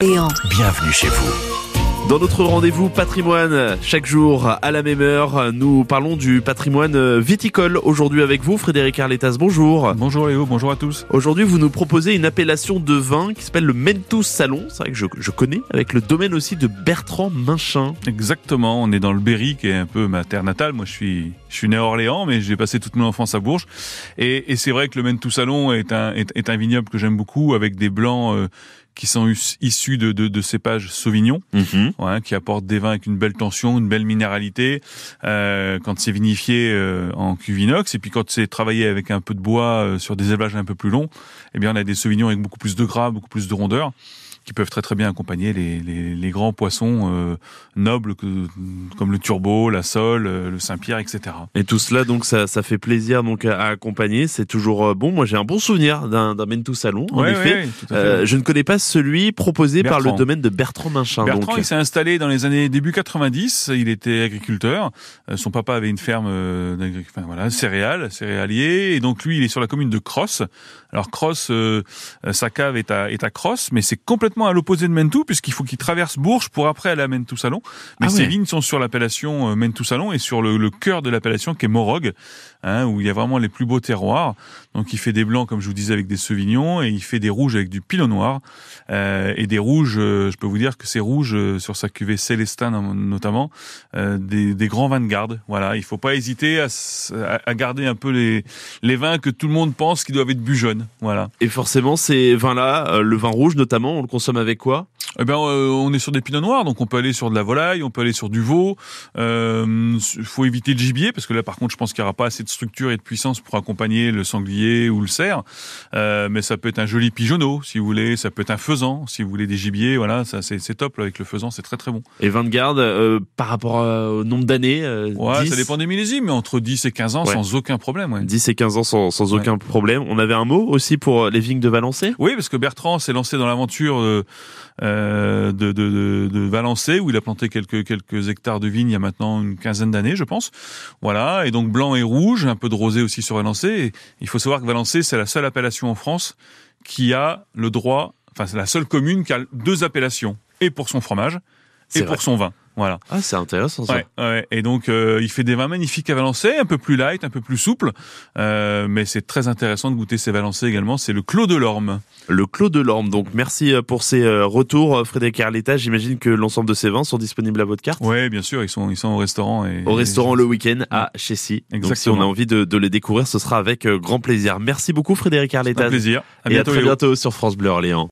Bienvenue chez vous. Dans notre rendez-vous patrimoine, chaque jour à la même heure, nous parlons du patrimoine viticole. Aujourd'hui avec vous, Frédéric Arletas, bonjour. Bonjour Léo, bonjour à tous. Aujourd'hui, vous nous proposez une appellation de vin qui s'appelle le Mentus Salon. C'est vrai que je, je, connais, avec le domaine aussi de Bertrand Minchin. Exactement, on est dans le Berry, qui est un peu ma terre natale. Moi, je suis, je suis né à Orléans, mais j'ai passé toute mon enfance à Bourges. Et, et c'est vrai que le Mentus Salon est un, est, est un vignoble que j'aime beaucoup, avec des blancs euh, qui sont issus de, de, de cépages Sauvignon, Mhm. ouais, qui apportent des vins avec une belle tension, une belle minéralité, euh, quand c'est vinifié euh, en cuve inox, et puis quand c'est travaillé avec un peu de bois euh, sur des élevages un peu plus longs, eh bien on a des Sauvignons avec beaucoup plus de gras, beaucoup plus de rondeur, qui peuvent très très bien accompagner les, les, les grands poissons euh, nobles que, comme le turbo, la sole, euh, le Saint-Pierre, etc. Et tout cela, donc, ça, ça fait plaisir donc à, accompagner. C'est toujours euh, bon. Moi, j'ai un bon souvenir d'un Mentus Salon, en Ouais, effet. ouais. Euh, je ne connais pas celui proposé par le domaine de Bertrand Minchin. Bertrand, donc. il s'est installé dans les années début 90. Il était agriculteur. Euh, son papa avait une ferme enfin, voilà, céréales, céréalier. Et donc lui, il est sur la commune de Cross. Alors Cross, sa cave est à, est à Cross, mais c'est complètement à l'opposé de Mentou, puisqu'il faut qu'il traverse Bourges pour après aller à Mentou Salon. Mais Ah ses ouais. vignes sont sur l'appellation euh, Mentou Salon et sur le, le cœur de l'appellation qui est Morog, hein, où il y a vraiment les plus beaux terroirs. Donc il fait des blancs, comme je vous disais, avec des sauvignons, et il fait des rouges avec du pinot noir. Euh, et des rouges, euh, je peux vous dire que c'est rouge euh, sur sa cuvée Célestin no- notamment, des, des grands vins de garde. Voilà, il faut pas hésiter à, garder un peu les, les vins que tout le monde pense qui doivent être bu jeunes. Voilà. Et forcément, ces vins-là, le vin rouge notamment, on le consomme avec quoi? Eh ben, euh, on est sur des pinots noirs, donc on peut aller sur de la volaille, on peut aller sur du veau. Euh, faut éviter le gibier parce que là, par contre, je pense qu'il y aura pas assez de structure et de puissance pour accompagner le sanglier ou le cerf. Euh, mais ça peut être un joli pigeonneau, si vous voulez. Ça peut être un faisan, si vous voulez des gibiers. Voilà, ça c'est c'est top là, avec le faisan, c'est très très bon. Et garde, euh, par rapport à- au nombre d'années euh, Ouais, 10, ça dépend des millésimes, mais entre 10 et 15 ans, Ouais. sans aucun problème. Ouais. 10 et 15 ans sans, sans Ouais. aucun problème. On avait un mot aussi pour euh, les vignes de Valençay Oui, parce que Bertrand s'est lancé dans l'aventure euh, euh, de, de, de, de Valençay, où il a planté quelques, quelques hectares de vignes il y a maintenant une quinzaine d'années, je pense. Voilà, et donc blanc et rouge, un peu de rosé aussi sur Valençay. Et il faut savoir que Valençay, c'est la seule appellation en France qui a le droit, enfin c'est la seule commune qui a deux appellations, et pour son fromage, et vrai. pour son vin. Voilà. Ah, c'est intéressant ça. Ouais, ouais. Et donc, euh, il fait des vins magnifiques à Valençay, un peu plus light, un peu plus souple, euh, mais c'est très intéressant de goûter ces Valençay également. C'est le Clos de l'Orme. Le Clos de l'Orme. Donc, merci euh, pour ces euh, retours, euh, Frédéric Arletta. J'imagine que l'ensemble de ces vins sont disponibles à votre carte. Ouais, bien sûr, ils sont ils sont au restaurant et Au restaurant le week-end à Chessy. Donc, si Exactement. on a envie de, de les découvrir, ce sera avec grand plaisir. Merci beaucoup, Frédéric C'est un Arletta. plaisir. À Et à bientôt. très bientôt sur France Bleu Orléans.